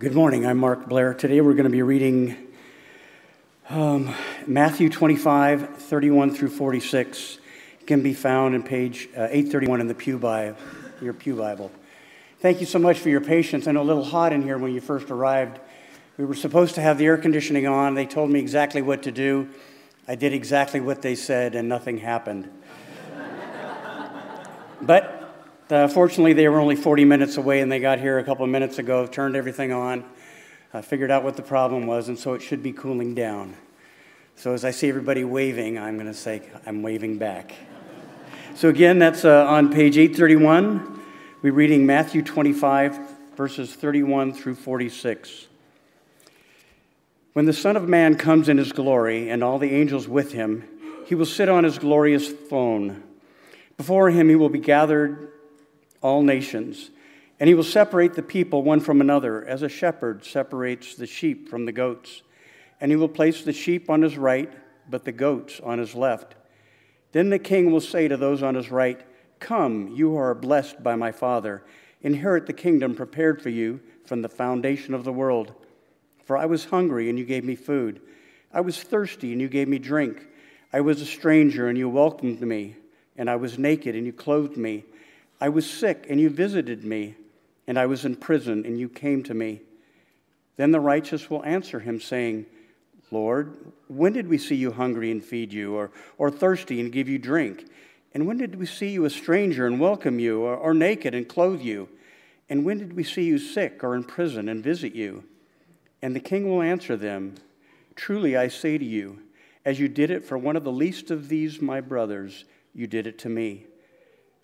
Good morning. I'm Mark Blair. Today we're going to be reading um, Matthew 25, 31 through 46. It can be found in page uh, 831 in the Pew Bible, your Pew Bible. Thank you so much for your patience. I know a little hot in here when you first arrived. We were supposed to have the air conditioning on. They told me exactly what to do. I did exactly what they said, and nothing happened. but uh, fortunately, they were only 40 minutes away and they got here a couple of minutes ago, turned everything on, uh, figured out what the problem was, and so it should be cooling down. So as I see everybody waving, I'm going to say, I'm waving back. So again, that's uh, on page 831. We're reading Matthew 25, verses 31 through 46. When the Son of Man comes in his glory and all the angels with him, he will sit on his glorious throne. Before him, he will be gathered all nations. And he will separate the people one from another, as a shepherd separates the sheep from the goats. And he will place the sheep on his right, but the goats on his left. Then the king will say to those on his right, Come, you who are blessed by my Father, inherit the kingdom prepared for you from the foundation of the world. For I was hungry, and you gave me food. I was thirsty, and you gave me drink. I was a stranger, and you welcomed me. And I was naked, and you clothed me. I was sick, and you visited me, and I was in prison, and you came to me. Then the righteous will answer him, saying, Lord, when did we see you hungry and feed you, or, or thirsty and give you drink? And when did we see you a stranger and welcome you, or, or naked and clothe you? And when did we see you sick or in prison and visit you? And the king will answer them, Truly I say to you, as you did it for one of the least of these my brothers, you did it to me.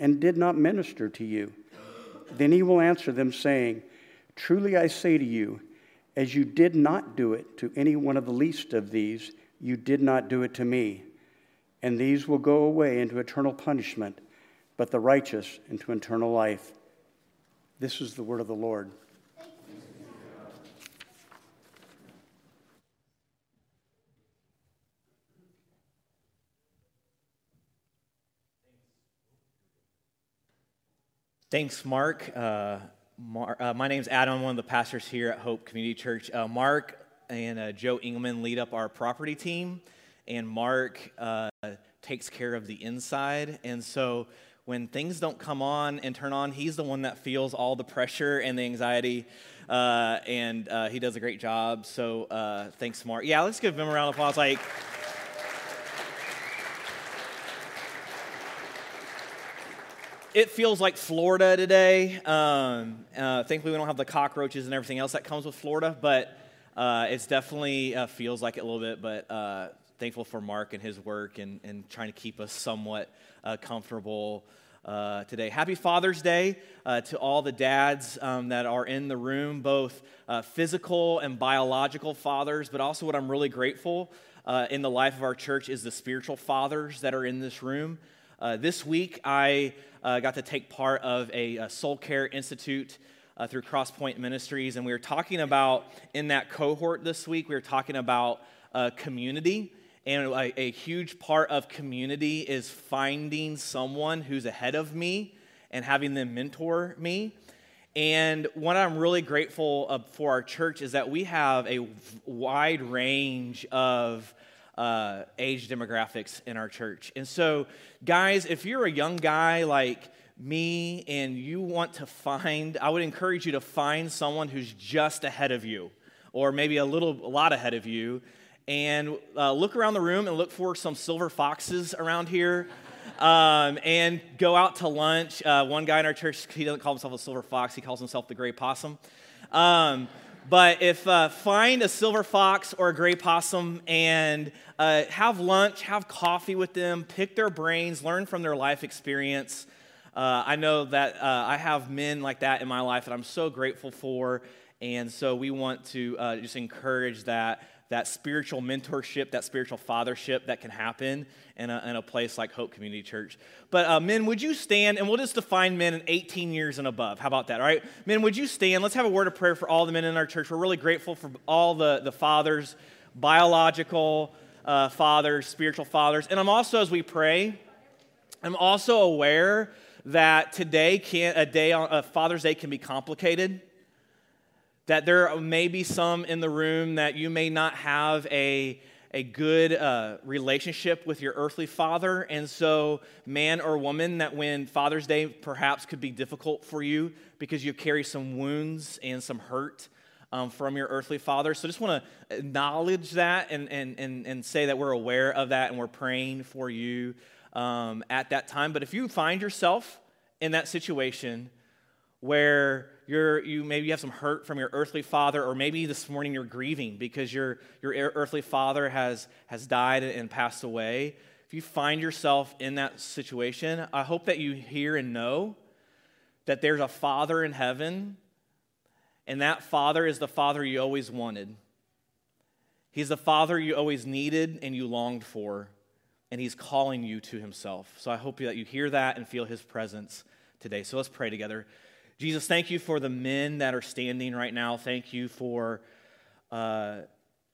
And did not minister to you? Then he will answer them, saying, Truly I say to you, as you did not do it to any one of the least of these, you did not do it to me. And these will go away into eternal punishment, but the righteous into eternal life. This is the word of the Lord. Thanks, Mark. Uh, Mar- uh, my name's Adam. I'm one of the pastors here at Hope Community Church. Uh, Mark and uh, Joe Engelman lead up our property team, and Mark uh, takes care of the inside. And so when things don't come on and turn on, he's the one that feels all the pressure and the anxiety. Uh, and he does a great job. So thanks, Mark. Yeah, let's give him a round of applause. Like, it feels like Florida today. Um, uh, thankfully, we don't have the cockroaches and everything else that comes with Florida, but uh, it's definitely uh, feels like it a little bit. But uh, thankful for Mark and his work and, and trying to keep us somewhat uh, comfortable uh, today. Happy Father's Day to all the dads um, that are in the room, both physical and biological fathers, but also what I'm really grateful in the life of our church is the spiritual fathers that are in this room. Uh, this week, I uh, got to take part of a, a Soul Care Institute uh, through Crosspoint Ministries, and we were talking about in that cohort this week. We were talking about uh, community, and a, a huge part of community is finding someone who's ahead of me and having them mentor me. And what I'm really grateful uh, for our church is that we have a wide range of uh, age demographics in our church. And so, guys, if you're a young guy like me and you want to find, I would encourage you to find someone who's just ahead of you, or maybe a little, a lot ahead of you, and uh, look around the room and look for some silver foxes around here. Um, and go out to lunch. Uh, one guy in our church, he doesn't call himself a silver fox, he calls himself the gray possum. Um, but if uh, find a silver fox or a gray possum and uh, have lunch, have coffee with them, pick their brains, learn from their life experience. Uh, I know that uh, I have men like that in my life that I'm so grateful for. And so we want to uh, just encourage that that spiritual mentorship, that spiritual fathership that can happen in a, in a place like Hope Community Church. But uh, men, would you stand, and we'll just define men in 18 years and above. How about that? All right, men, would you stand? Let's have a word of prayer for all the men in our church. We're really grateful for all the, the fathers, biological uh, fathers, spiritual fathers. And I'm also, as we pray, I'm also aware that today can a day on a Father's Day can be complicated that there may be some in the room that you may not have a, a good uh, relationship with your earthly father. And so, man or woman, that when Father's Day perhaps could be difficult for you because you carry some wounds and some hurt. Um, from your earthly father. So just want to acknowledge that and, and, and, and say that we're aware of that and we're praying for you um, at that time. But if you find yourself in that situation where you're, you maybe you have some hurt from your earthly father, or maybe this morning you're grieving because your, your earthly father has, has died and passed away. If you find yourself in that situation, I hope that you hear and know that there's a father in heaven, and that father is the father you always wanted. He's the father you always needed and you longed for, and he's calling you to himself. So I hope that you hear that and feel his presence today. So let's pray together. Jesus, thank you for the men that are standing right now. Thank you for uh,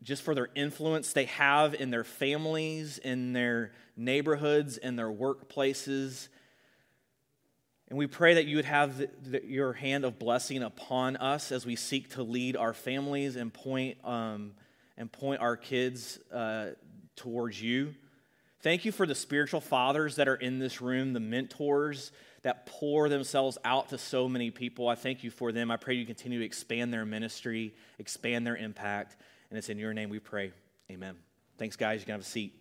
just for their influence they have in their families, in their neighborhoods, in their workplaces. And we pray that you would have the, the, your hand of blessing upon us as we seek to lead our families and point, um, and point our kids uh, towards you. Thank you for the spiritual fathers that are in this room, the mentors that pour themselves out to so many people. I thank you for them. I pray you continue to expand their ministry, expand their impact. And it's in your name we pray. Amen. Thanks, guys. You can have a seat.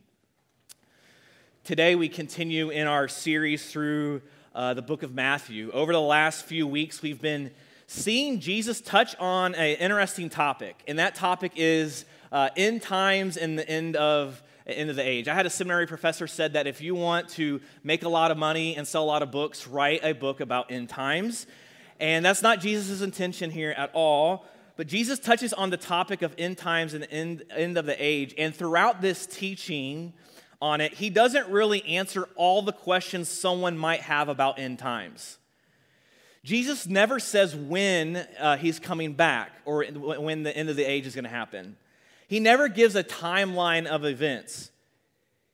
Today, we continue in our series through uh, the book of Matthew. Over the last few weeks, we've been seeing Jesus touch on an interesting topic, and that topic is uh, end times and the end of end of the age. I had a seminary professor said that if you want to make a lot of money and sell a lot of books, write a book about end times. And that's not Jesus' intention here at all. But Jesus touches on the topic of end times and end, end of the age. And throughout this teaching on it, he doesn't really answer all the questions someone might have about end times. Jesus never says when uh, he's coming back or when the end of the age is going to happen. He never gives a timeline of events.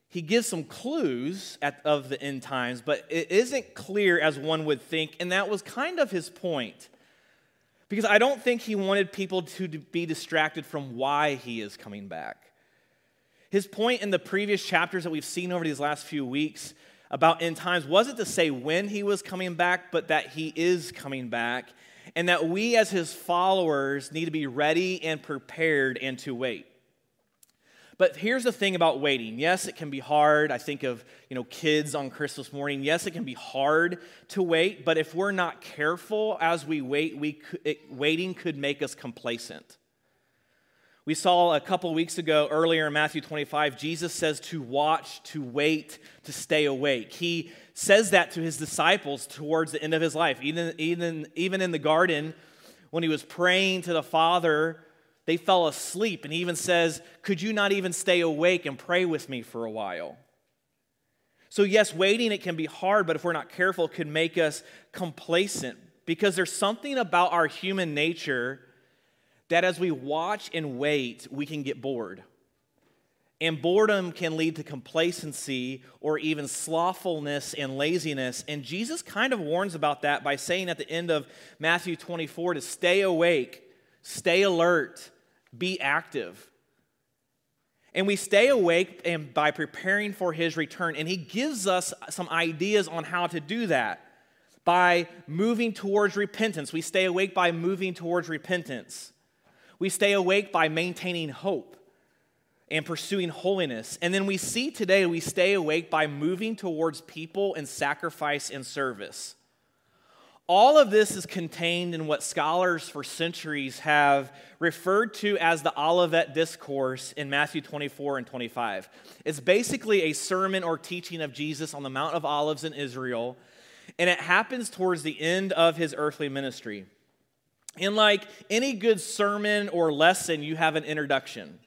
He gives some clues at, of the end times, but it isn't clear as one would think, and that was kind of his point. Because I don't think he wanted people to be distracted from why he is coming back. His point in the previous chapters that we've seen over these last few weeks about end times wasn't to say when he was coming back, but that he is coming back and that we as his followers need to be ready and prepared and to wait. But here's the thing about waiting. Yes, it can be hard. I think of, you know, kids on Christmas morning. Yes, it can be hard to wait, but if we're not careful as we wait, we it, waiting could make us complacent. We saw a couple weeks ago, earlier in Matthew 25, Jesus says to watch, to wait, to stay awake. He says that to his disciples towards the end of his life. Even, even, even in the garden, when he was praying to the Father, they fell asleep. And he even says, Could you not even stay awake and pray with me for a while? So, yes, waiting, it can be hard, but if we're not careful, it could make us complacent because there's something about our human nature that as we watch and wait, we can get bored. And boredom can lead to complacency or even slothfulness and laziness. And Jesus kind of warns about that by saying at the end of Matthew 24 to stay awake, stay alert, be active. And we stay awake and by preparing for his return. And he gives us some ideas on how to do that by moving towards repentance. We stay awake by moving towards repentance. We stay awake by maintaining hope and pursuing holiness. And then we see today we stay awake by moving towards people and sacrifice and service. All of this is contained in what scholars for centuries have referred to as the Olivet Discourse in Matthew 24 and 25. It's basically a sermon or teaching of Jesus on the Mount of Olives in Israel, and it happens towards the end of his earthly ministry. In like any good sermon or lesson, you have an introduction.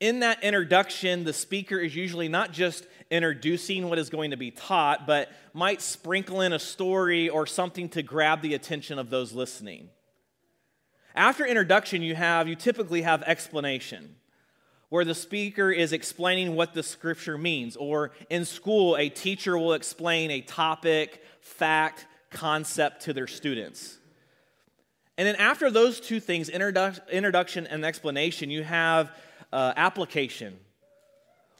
In that introduction, the speaker is usually not just introducing what is going to be taught, but might sprinkle in a story or something to grab the attention of those listening. After introduction, you have you typically have explanation where the speaker is explaining what the scripture means or in school a teacher will explain a topic, fact, concept to their students. And then after those two things, introdu- introduction and explanation, you have uh, application.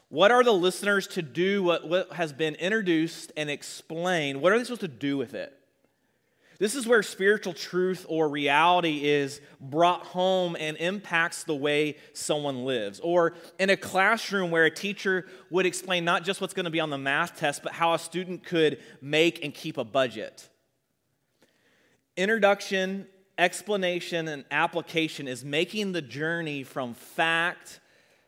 What are the listeners to do what, what has been introduced and explained? What are they supposed to do with it? This is where spiritual truth or reality is brought home and impacts the way someone lives. Or in a classroom where a teacher would explain not just what's going to be on the math test, but how a student could make and keep a budget. Introduction, explanation, and application is making the journey from fact,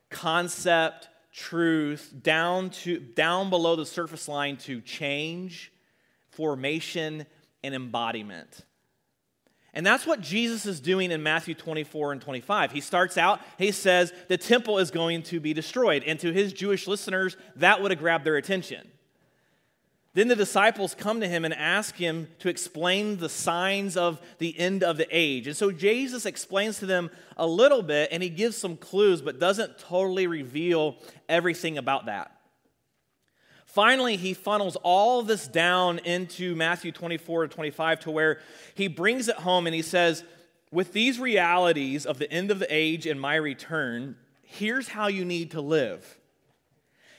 concept, truth down to down below the surface line to change, formation, and embodiment. And that's what Jesus is doing in Matthew 24 and 25. He starts out, he says, the temple is going to be destroyed. And to his Jewish listeners, that would have grabbed their attention. Then the disciples come to him and ask him to explain the signs of the end of the age. And so Jesus explains to them a little bit and he gives some clues, but doesn't totally reveal everything about that. Finally, he funnels all this down into Matthew 24 to 25 to where he brings it home and he says, With these realities of the end of the age and my return, here's how you need to live.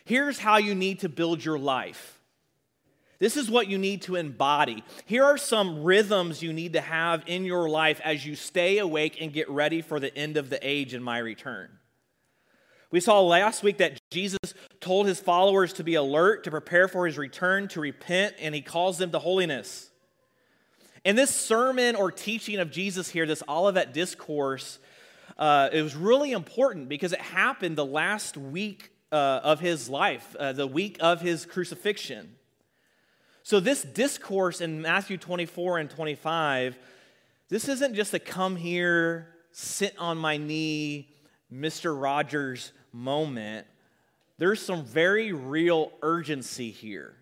Here's how you need to build your life. This is what you need to embody. Here are some rhythms you need to have in your life as you stay awake and get ready for the end of the age and my return. We saw last week that Jesus told his followers to be alert, to prepare for his return, to repent, and he calls them to holiness. And this sermon or teaching of Jesus here, this Olivet discourse, uh, it was really important because it happened the last week uh, of his life, uh, the week of his crucifixion. So, this discourse in Matthew 24 and 25, this isn't just a come here, sit on my knee, Mr. Rogers moment. There's some very real urgency here.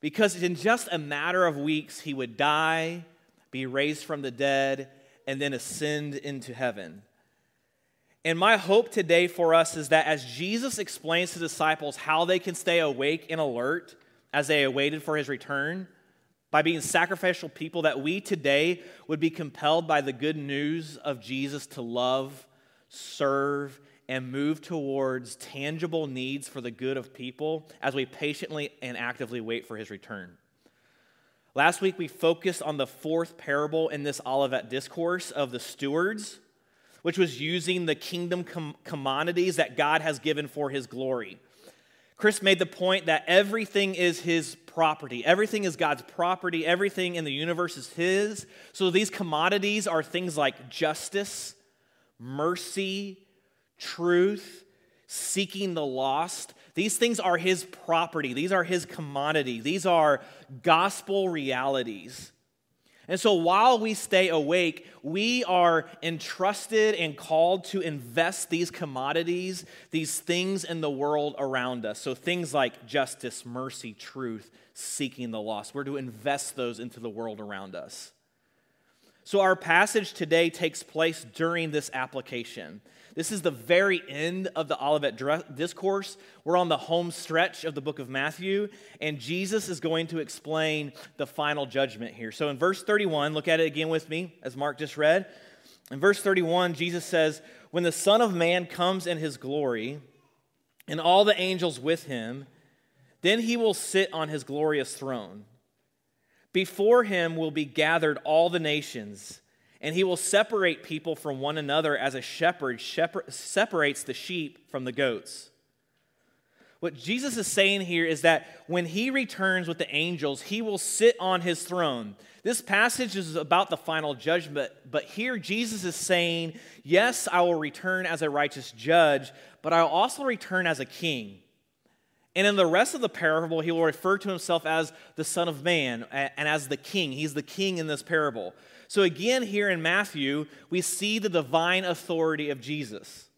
Because in just a matter of weeks, he would die, be raised from the dead, and then ascend into heaven. And my hope today for us is that as Jesus explains to disciples how they can stay awake and alert, as they awaited for his return, by being sacrificial people, that we today would be compelled by the good news of Jesus to love, serve, and move towards tangible needs for the good of people as we patiently and actively wait for his return. Last week, we focused on the fourth parable in this Olivet discourse of the stewards, which was using the kingdom com- commodities that God has given for his glory. Chris made the point that everything is his property. Everything is God's property. Everything in the universe is his. So these commodities are things like justice, mercy, truth, seeking the lost. These things are his property. These are his commodity. These are gospel realities. And so while we stay awake, we are entrusted and called to invest these commodities, these things in the world around us. So things like justice, mercy, truth, seeking the lost. We're to invest those into the world around us. So our passage today takes place during this application. This is the very end of the Olivet Discourse. We're on the home stretch of the book of Matthew, and Jesus is going to explain the final judgment here. So in verse 31, look at it again with me, as Mark just read. In verse 31, Jesus says, When the Son of Man comes in his glory, and all the angels with him, then he will sit on his glorious throne. Before him will be gathered all the nations and he will separate people from one another as a shepherd separates the sheep from the goats. What Jesus is saying here is that when he returns with the angels, he will sit on his throne. This passage is about the final judgment, but here Jesus is saying, Yes, I will return as a righteous judge, but I'll also return as a king. And in the rest of the parable, he will refer to himself as the Son of Man and as the King. He's the King in this parable. So, again, here in Matthew, we see the divine authority of Jesus.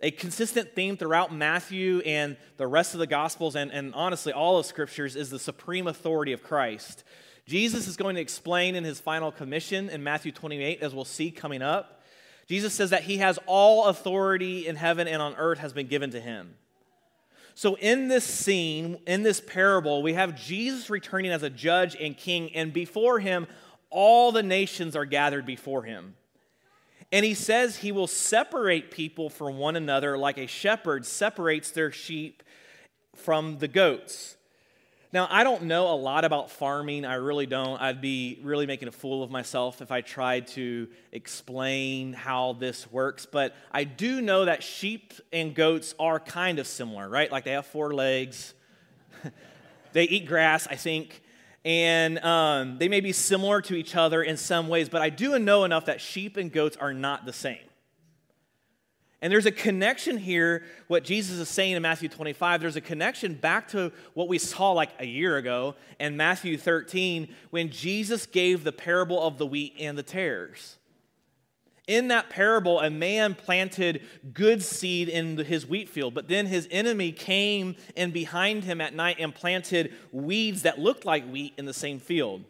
A consistent theme throughout Matthew and the rest of the Gospels, and, and honestly, all of Scriptures, is the supreme authority of Christ. Jesus is going to explain in his final commission in Matthew 28, as we'll see coming up. Jesus says that he has all authority in heaven and on earth has been given to him. So, in this scene, in this parable, we have Jesus returning as a judge and king, and before him, all the nations are gathered before him. And he says he will separate people from one another like a shepherd separates their sheep from the goats. Now, I don't know a lot about farming. I really don't. I'd be really making a fool of myself if I tried to explain how this works. But I do know that sheep and goats are kind of similar, right? Like they have four legs, they eat grass, I think. And um, they may be similar to each other in some ways, but I do know enough that sheep and goats are not the same. And there's a connection here, what Jesus is saying in Matthew 25. There's a connection back to what we saw like a year ago in Matthew 13 when Jesus gave the parable of the wheat and the tares. In that parable, a man planted good seed in his wheat field, but then his enemy came in behind him at night and planted weeds that looked like wheat in the same field.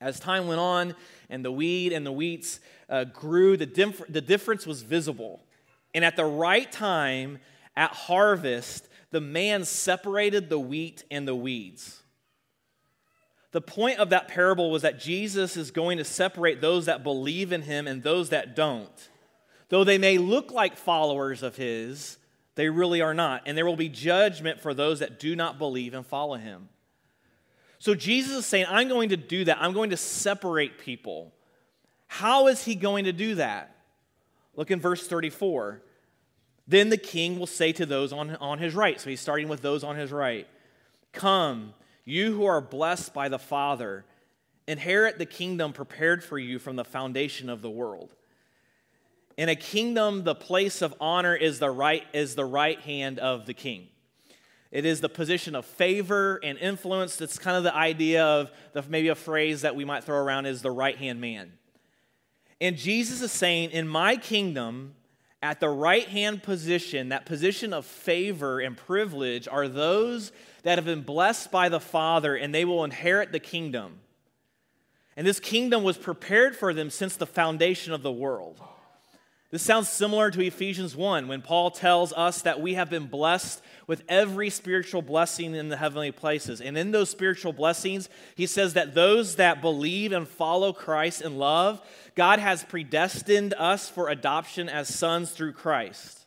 As time went on and the weed and the wheats uh, grew, the, dif- the difference was visible. And at the right time, at harvest, the man separated the wheat and the weeds. The point of that parable was that Jesus is going to separate those that believe in him and those that don't. Though they may look like followers of his, they really are not. And there will be judgment for those that do not believe and follow him. So Jesus is saying, I'm going to do that. I'm going to separate people. How is he going to do that? Look in verse 34. Then the king will say to those on, on his right, so he's starting with those on his right, Come, you who are blessed by the Father, inherit the kingdom prepared for you from the foundation of the world. In a kingdom, the place of honor is the right, is the right hand of the king. It is the position of favor and influence. That's kind of the idea of the, maybe a phrase that we might throw around is the right hand man. And Jesus is saying, In my kingdom, at the right hand position, that position of favor and privilege, are those that have been blessed by the Father and they will inherit the kingdom. And this kingdom was prepared for them since the foundation of the world. This sounds similar to Ephesians 1 when Paul tells us that we have been blessed with every spiritual blessing in the heavenly places. And in those spiritual blessings, he says that those that believe and follow Christ in love, God has predestined us for adoption as sons through Christ.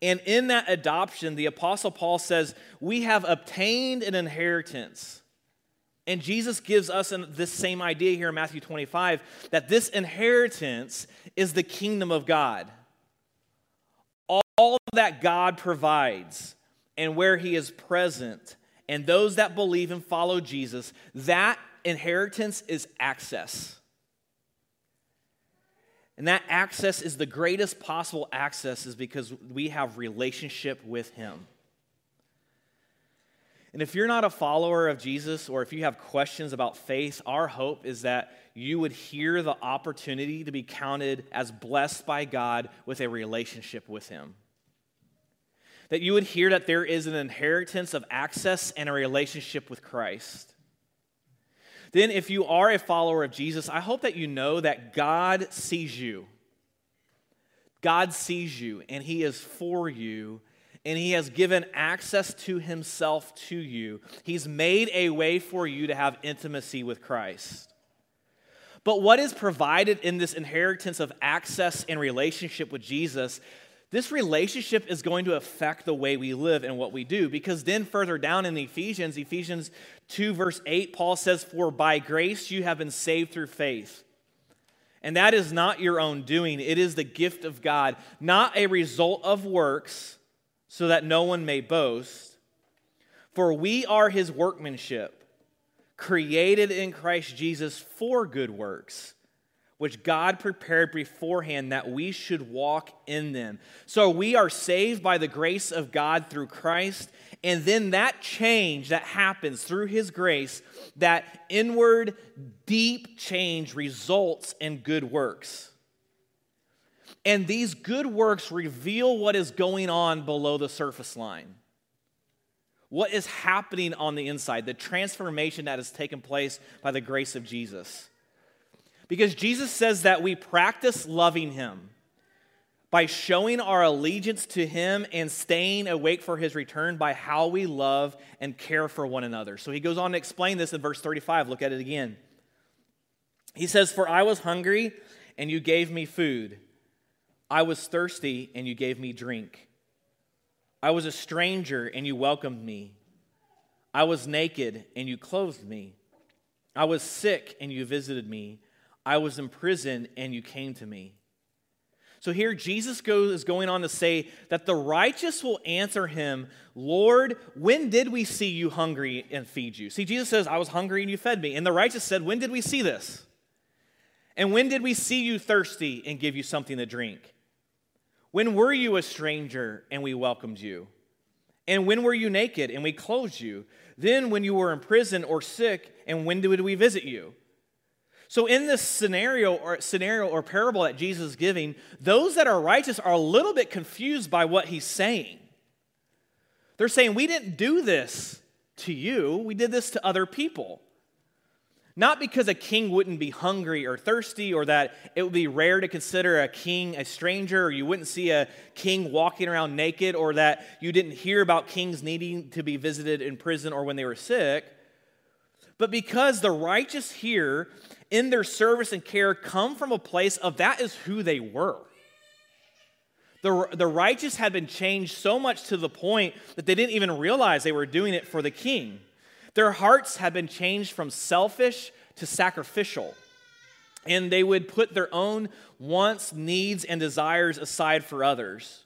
And in that adoption, the Apostle Paul says, we have obtained an inheritance and Jesus gives us this same idea here in Matthew 25 that this inheritance is the kingdom of God. All that God provides and where he is present, and those that believe and follow Jesus, that inheritance is access. And that access is the greatest possible access is because we have relationship with him. And if you're not a follower of Jesus or if you have questions about faith, our hope is that you would hear the opportunity to be counted as blessed by God with a relationship with Him. That you would hear that there is an inheritance of access and a relationship with Christ. Then, if you are a follower of Jesus, I hope that you know that God sees you. God sees you and He is for you and he has given access to himself to you. He's made a way for you to have intimacy with Christ. But what is provided in this inheritance of access and relationship with Jesus, this relationship is going to affect the way we live and what we do. Because then, further down in Ephesians, Ephesians 2, verse 8, Paul says, For by grace you have been saved through faith. And that is not your own doing, it is the gift of God, not a result of works so that no one may boast. For we are his workmanship, created in Christ Jesus for good works, which God prepared beforehand that we should walk in them. So we are saved by the grace of God through Christ. And then that change that happens through his grace, that inward, deep change results in good works. And these good works reveal what is going on below the surface line. What is happening on the inside, the transformation that has taken place by the grace of Jesus. Because Jesus says that we practice loving him by showing our allegiance to him and staying awake for his return by how we love and care for one another. So he goes on to explain this in verse 35. Look at it again. He says, For I was hungry and you gave me food. I was thirsty and you gave me drink. I was a stranger and you welcomed me. I was naked and you clothed me. I was sick and you visited me. I was in prison and you came to me. So here Jesus goes, is going on to say that the righteous will answer him, Lord, when did we see you hungry and feed you? See, Jesus says, I was hungry and you fed me. And the righteous said, When did we see this? And when did we see you thirsty and give you something to drink? When were you a stranger and we welcomed you? And when were you naked and we clothed you? Then when you were in prison or sick, and when did we visit you? So in this scenario or scenario or parable that Jesus is giving, those that are righteous are a little bit confused by what he's saying. They're saying, "We didn't do this to you. We did this to other people." Not because a king wouldn't be hungry or thirsty, or that it would be rare to consider a king a stranger, or you wouldn't see a king walking around naked, or that you didn't hear about kings needing to be visited in prison or when they were sick, but because the righteous here in their service and care come from a place of that is who they were. The, the righteous had been changed so much to the point that they didn't even realize they were doing it for the king. Their hearts had been changed from selfish to sacrificial. And they would put their own wants, needs, and desires aside for others.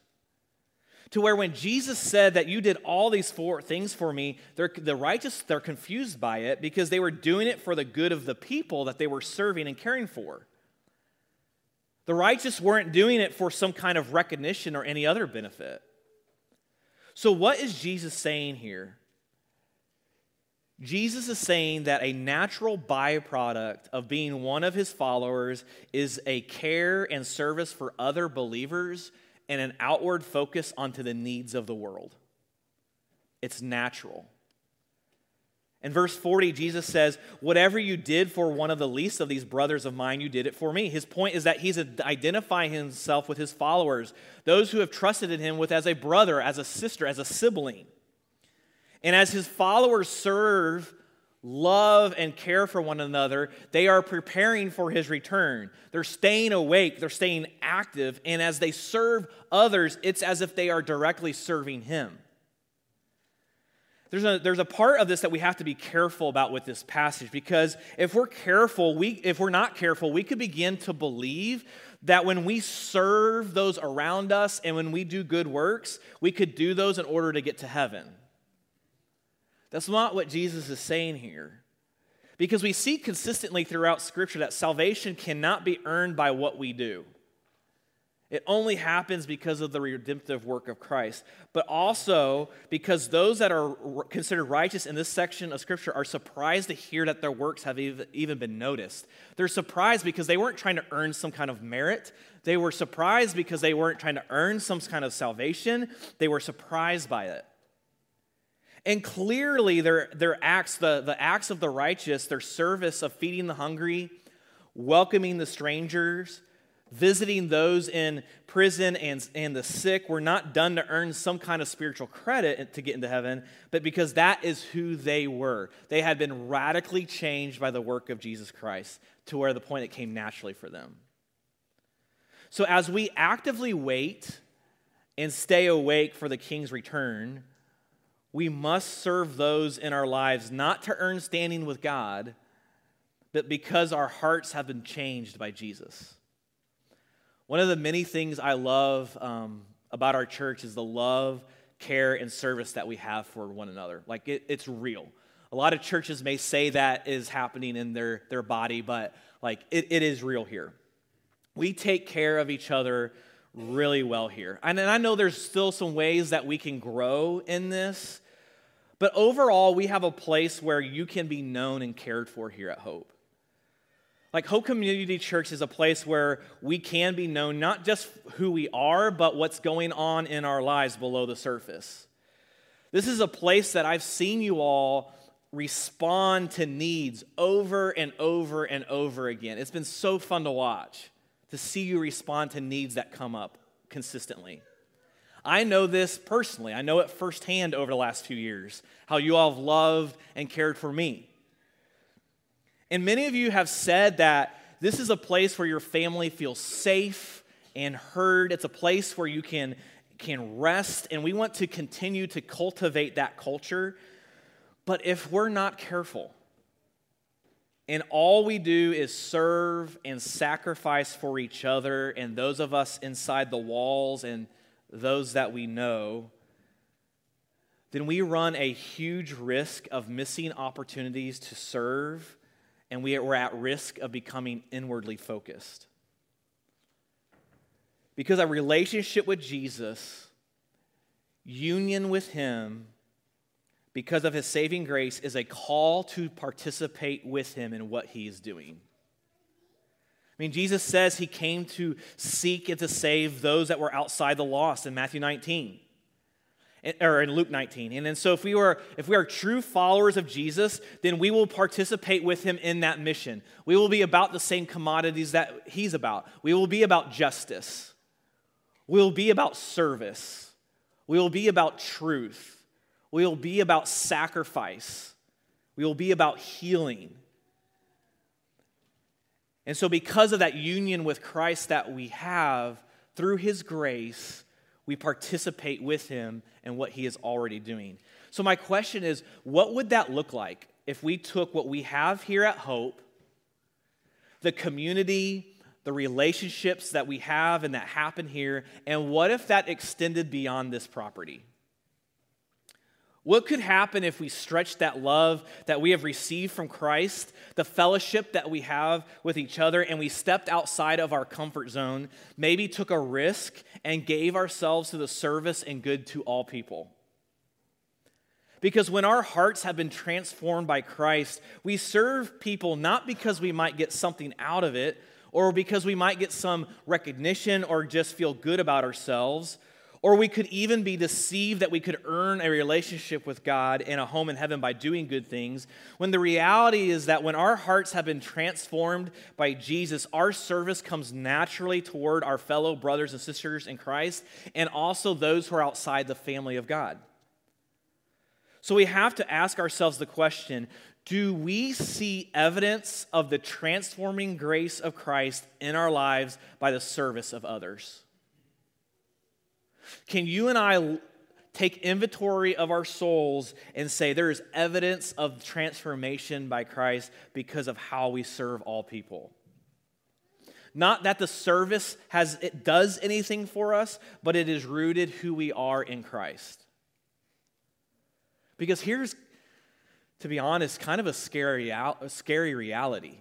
To where when Jesus said that you did all these four things for me, the righteous, they're confused by it because they were doing it for the good of the people that they were serving and caring for. The righteous weren't doing it for some kind of recognition or any other benefit. So, what is Jesus saying here? Jesus is saying that a natural byproduct of being one of his followers is a care and service for other believers and an outward focus onto the needs of the world. It's natural. In verse 40, Jesus says, Whatever you did for one of the least of these brothers of mine, you did it for me. His point is that he's identifying himself with his followers, those who have trusted in him with as a brother, as a sister, as a sibling. And as his followers serve, love, and care for one another, they are preparing for his return. They're staying awake, they're staying active, and as they serve others, it's as if they are directly serving him. There's a, there's a part of this that we have to be careful about with this passage because if we're careful, we, if we're not careful, we could begin to believe that when we serve those around us and when we do good works, we could do those in order to get to heaven. That's not what Jesus is saying here. Because we see consistently throughout Scripture that salvation cannot be earned by what we do. It only happens because of the redemptive work of Christ, but also because those that are considered righteous in this section of Scripture are surprised to hear that their works have even been noticed. They're surprised because they weren't trying to earn some kind of merit. They were surprised because they weren't trying to earn some kind of salvation. They were surprised by it. And clearly, their, their acts, the, the acts of the righteous, their service of feeding the hungry, welcoming the strangers, visiting those in prison and, and the sick, were not done to earn some kind of spiritual credit to get into heaven, but because that is who they were. They had been radically changed by the work of Jesus Christ to where the point it came naturally for them. So, as we actively wait and stay awake for the king's return, we must serve those in our lives not to earn standing with God, but because our hearts have been changed by Jesus. One of the many things I love um, about our church is the love, care, and service that we have for one another. Like, it, it's real. A lot of churches may say that is happening in their, their body, but like, it, it is real here. we take care of each other really well here. And I know there's still some ways that we can grow in this, but overall, we have a place where you can be known and cared for here at Hope. Like Hope Community Church is a place where we can be known not just who we are, but what's going on in our lives below the surface. This is a place that I've seen you all respond to needs over and over and over again. It's been so fun to watch to see you respond to needs that come up consistently. I know this personally. I know it firsthand over the last few years, how you all have loved and cared for me. And many of you have said that this is a place where your family feels safe and heard. It's a place where you can, can rest, and we want to continue to cultivate that culture. But if we're not careful, and all we do is serve and sacrifice for each other and those of us inside the walls and those that we know, then we run a huge risk of missing opportunities to serve, and we are at risk of becoming inwardly focused. Because a relationship with Jesus, union with Him, because of his saving grace, is a call to participate with him in what he is doing. I mean, Jesus says he came to seek and to save those that were outside the lost in Matthew 19 or in Luke 19. And then so if we are if we are true followers of Jesus, then we will participate with him in that mission. We will be about the same commodities that he's about. We will be about justice. We will be about service. We will be about truth. We will be about sacrifice. We will be about healing. And so, because of that union with Christ that we have through his grace, we participate with him in what he is already doing. So, my question is what would that look like if we took what we have here at Hope, the community, the relationships that we have and that happen here, and what if that extended beyond this property? What could happen if we stretched that love that we have received from Christ, the fellowship that we have with each other, and we stepped outside of our comfort zone, maybe took a risk, and gave ourselves to the service and good to all people? Because when our hearts have been transformed by Christ, we serve people not because we might get something out of it or because we might get some recognition or just feel good about ourselves or we could even be deceived that we could earn a relationship with God and a home in heaven by doing good things, when the reality is that when our hearts have been transformed by Jesus, our service comes naturally toward our fellow brothers and sisters in Christ and also those who are outside the family of God. So we have to ask ourselves the question do we see evidence of the transforming grace of Christ in our lives by the service of others? Can you and I take inventory of our souls and say there is evidence of transformation by Christ because of how we serve all people? Not that the service has it does anything for us, but it is rooted who we are in Christ. Because here's to be honest, kind of a scary, a scary reality.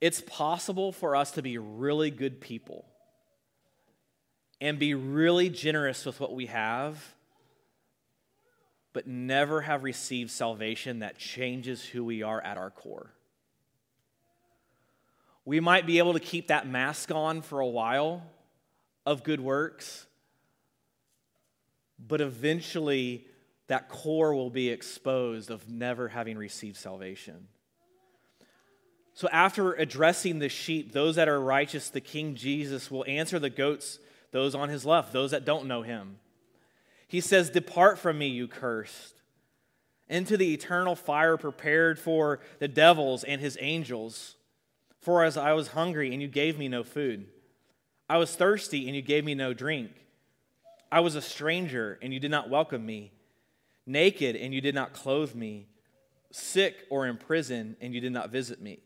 It's possible for us to be really good people and be really generous with what we have, but never have received salvation that changes who we are at our core. We might be able to keep that mask on for a while of good works, but eventually that core will be exposed of never having received salvation. So, after addressing the sheep, those that are righteous, the King Jesus will answer the goats those on his left, those that don't know him. He says, Depart from me, you cursed, into the eternal fire prepared for the devils and his angels. For as I was hungry, and you gave me no food, I was thirsty, and you gave me no drink. I was a stranger, and you did not welcome me, naked, and you did not clothe me, sick or in prison, and you did not visit me.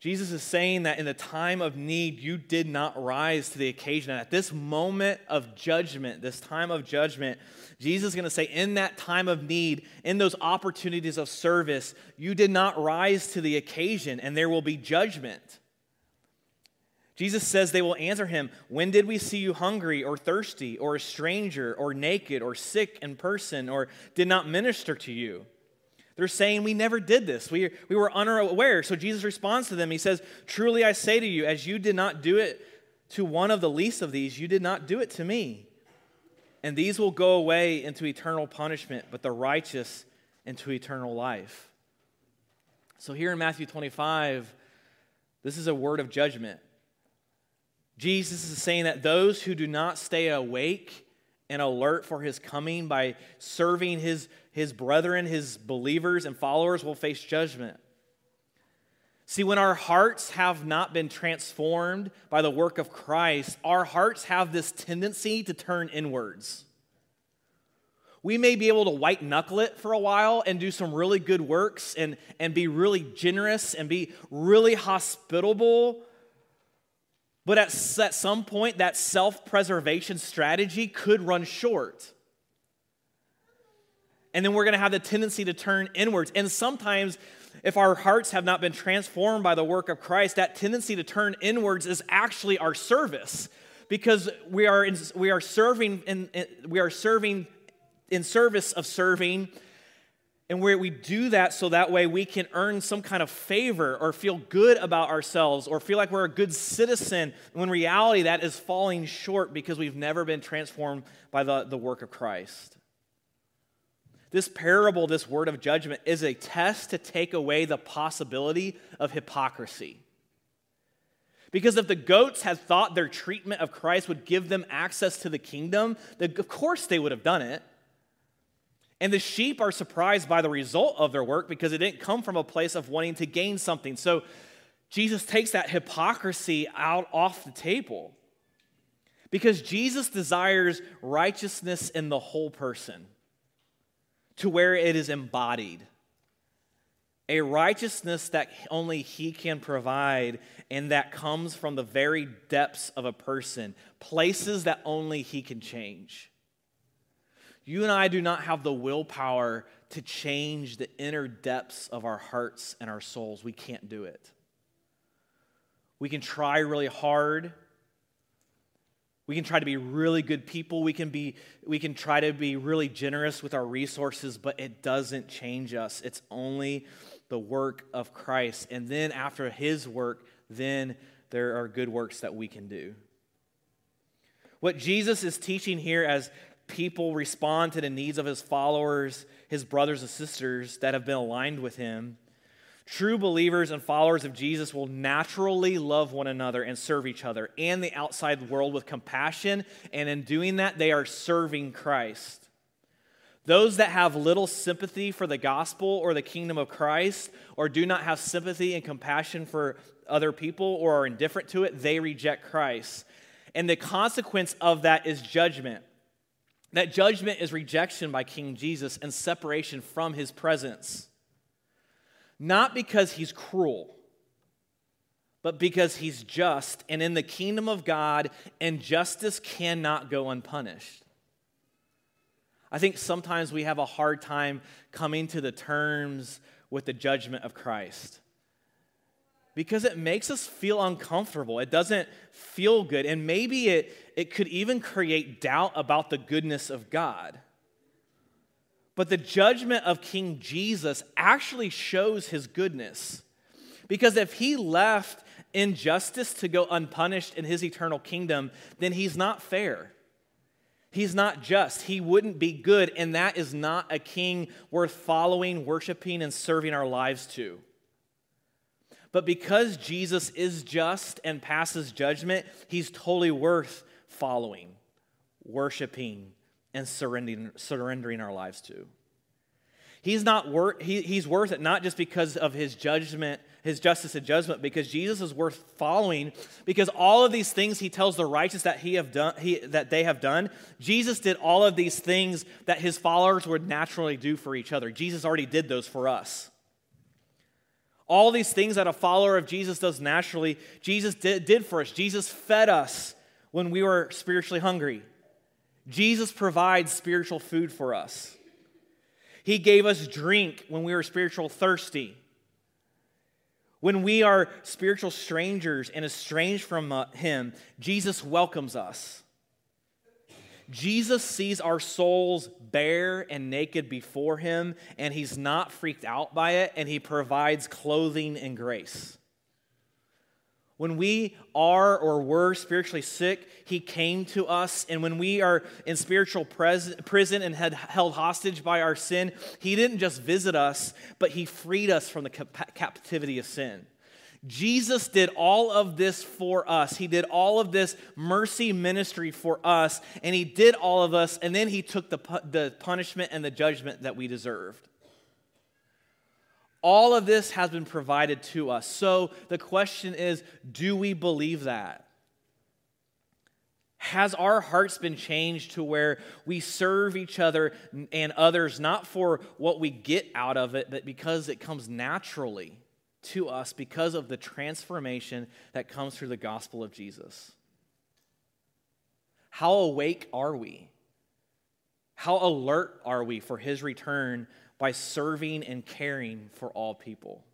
Jesus is saying that in the time of need, you did not rise to the occasion. And at this moment of judgment, this time of judgment, Jesus is going to say, in that time of need, in those opportunities of service, you did not rise to the occasion, and there will be judgment. Jesus says they will answer him, When did we see you hungry or thirsty or a stranger or naked or sick in person or did not minister to you? They're saying, We never did this. We, we were unaware. So Jesus responds to them. He says, Truly I say to you, as you did not do it to one of the least of these, you did not do it to me. And these will go away into eternal punishment, but the righteous into eternal life. So here in Matthew 25, this is a word of judgment. Jesus is saying that those who do not stay awake and alert for his coming by serving his, his brethren, his believers and followers, will face judgment. See, when our hearts have not been transformed by the work of Christ, our hearts have this tendency to turn inwards. We may be able to white knuckle it for a while and do some really good works and, and be really generous and be really hospitable but at, at some point, that self preservation strategy could run short. And then we're going to have the tendency to turn inwards. And sometimes, if our hearts have not been transformed by the work of Christ, that tendency to turn inwards is actually our service because we are, in, we are serving in, in, we are serving in service of serving and where we do that so that way we can earn some kind of favor or feel good about ourselves or feel like we're a good citizen, when reality that is falling short because we've never been transformed by the, the work of Christ. This parable, this word of judgment, is a test to take away the possibility of hypocrisy. Because if the goats had thought their treatment of Christ would give them access to the kingdom, of course they would have done it. And the sheep are surprised by the result of their work because it didn't come from a place of wanting to gain something. So Jesus takes that hypocrisy out off the table. Because Jesus desires righteousness in the whole person to where it is embodied. A righteousness that only He can provide and that comes from the very depths of a person, places that only He can change. You and I do not have the willpower to change the inner depths of our hearts and our souls. We can't do it. We can try really hard. We can try to be really good people. We can, be, we can try to be really generous with our resources, but it doesn't change us. It's only the work of Christ. And then after his work, then there are good works that we can do. What Jesus is teaching here as people respond to the needs of his followers, his brothers and sisters that have been aligned with him. True believers and followers of Jesus will naturally love one another and serve each other and the outside world with compassion, and in doing that, they are serving Christ. Those that have little sympathy for the gospel or the kingdom of Christ, or do not have sympathy and compassion for other people or are indifferent to it, they reject Christ. And the consequence of that is judgment. That judgment is rejection by King Jesus and separation from his presence. Not because he's cruel, but because he's just. And in the kingdom of God, injustice cannot go unpunished. I think sometimes we have a hard time coming to the terms with the judgment of Christ because it makes us feel uncomfortable. It doesn't feel good. And maybe it, it could even create doubt about the goodness of God. But the judgment of King Jesus actually shows his goodness. Because if he left injustice to go unpunished in his eternal kingdom, then he's not fair. He's not just. He wouldn't be good. And that is not a king worth following, worshiping, and serving our lives to. But because Jesus is just and passes judgment, he's totally worth following, worshiping, and surrendering, surrendering our lives to. He's, not wor- he, he's worth it not just because of his judgment, his justice and judgment, because Jesus is worth following, because all of these things he tells the righteous that, he have done, he, that they have done, Jesus did all of these things that his followers would naturally do for each other. Jesus already did those for us. All these things that a follower of Jesus does naturally, Jesus did, did for us. Jesus fed us when we were spiritually hungry. Jesus provides spiritual food for us. He gave us drink when we were spiritual thirsty. When we are spiritual strangers and estranged from uh, Him, Jesus welcomes us. Jesus sees our souls bare and naked before Him, and He's not freaked out by it, and He provides clothing and grace. When we are or were spiritually sick, He came to us. And when we are in spiritual pres- prison and had held hostage by our sin, He didn't just visit us, but He freed us from the cap- captivity of sin. Jesus did all of this for us. He did all of this mercy ministry for us, and He did all of us, and then He took the, the punishment and the judgment that we deserved. All of this has been provided to us. So the question is do we believe that? Has our hearts been changed to where we serve each other and others not for what we get out of it, but because it comes naturally to us because of the transformation that comes through the gospel of Jesus? How awake are we? How alert are we for his return by serving and caring for all people.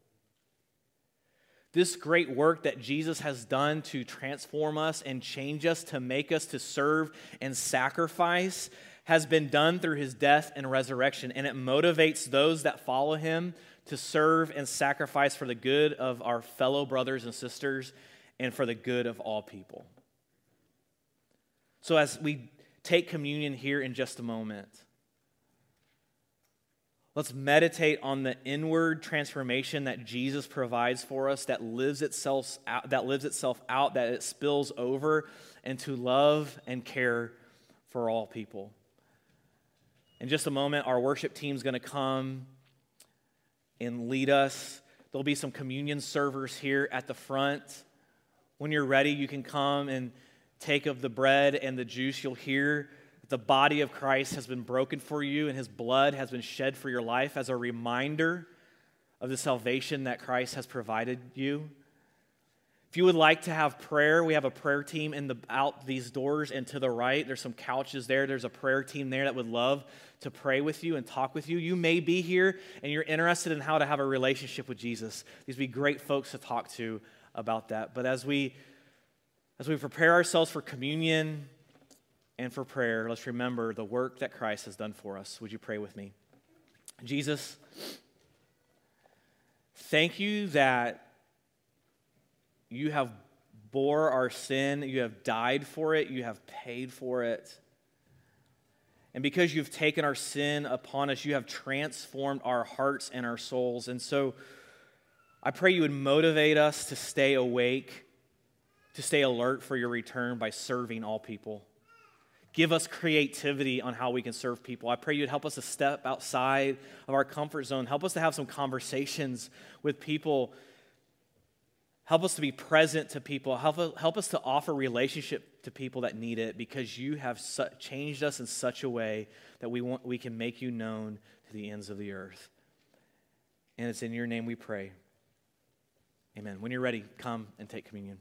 This great work that Jesus has done to transform us and change us, to make us to serve and sacrifice, has been done through his death and resurrection. And it motivates those that follow him to serve and sacrifice for the good of our fellow brothers and sisters and for the good of all people. So, as we take communion here in just a moment, Let's meditate on the inward transformation that Jesus provides for us that lives itself out, that lives itself out, that it spills over into love and care for all people. In just a moment, our worship team is going to come and lead us. There'll be some communion servers here at the front. When you're ready, you can come and take of the bread and the juice. You'll hear that the body of Christ has been broken for you and his blood has been shed for your life as a reminder of the salvation that Christ has provided you. If you would like to have prayer, we have a prayer team in the out these doors and to the right. There's some couches there. There's a prayer team there that would love to pray with you and talk with you. You may be here and you're interested in how to have a relationship with Jesus. These would be great folks to talk to about that. But as we as we prepare ourselves for communion, and for prayer, let's remember the work that Christ has done for us. Would you pray with me? Jesus, thank you that you have bore our sin, you have died for it, you have paid for it. And because you've taken our sin upon us, you have transformed our hearts and our souls. And so I pray you would motivate us to stay awake, to stay alert for your return by serving all people. Give us creativity on how we can serve people. I pray you'd help us to step outside of our comfort zone. Help us to have some conversations with people. Help us to be present to people. Help, help us to offer relationship to people that need it because you have su- changed us in such a way that we, want, we can make you known to the ends of the earth. And it's in your name we pray. Amen. When you're ready, come and take communion.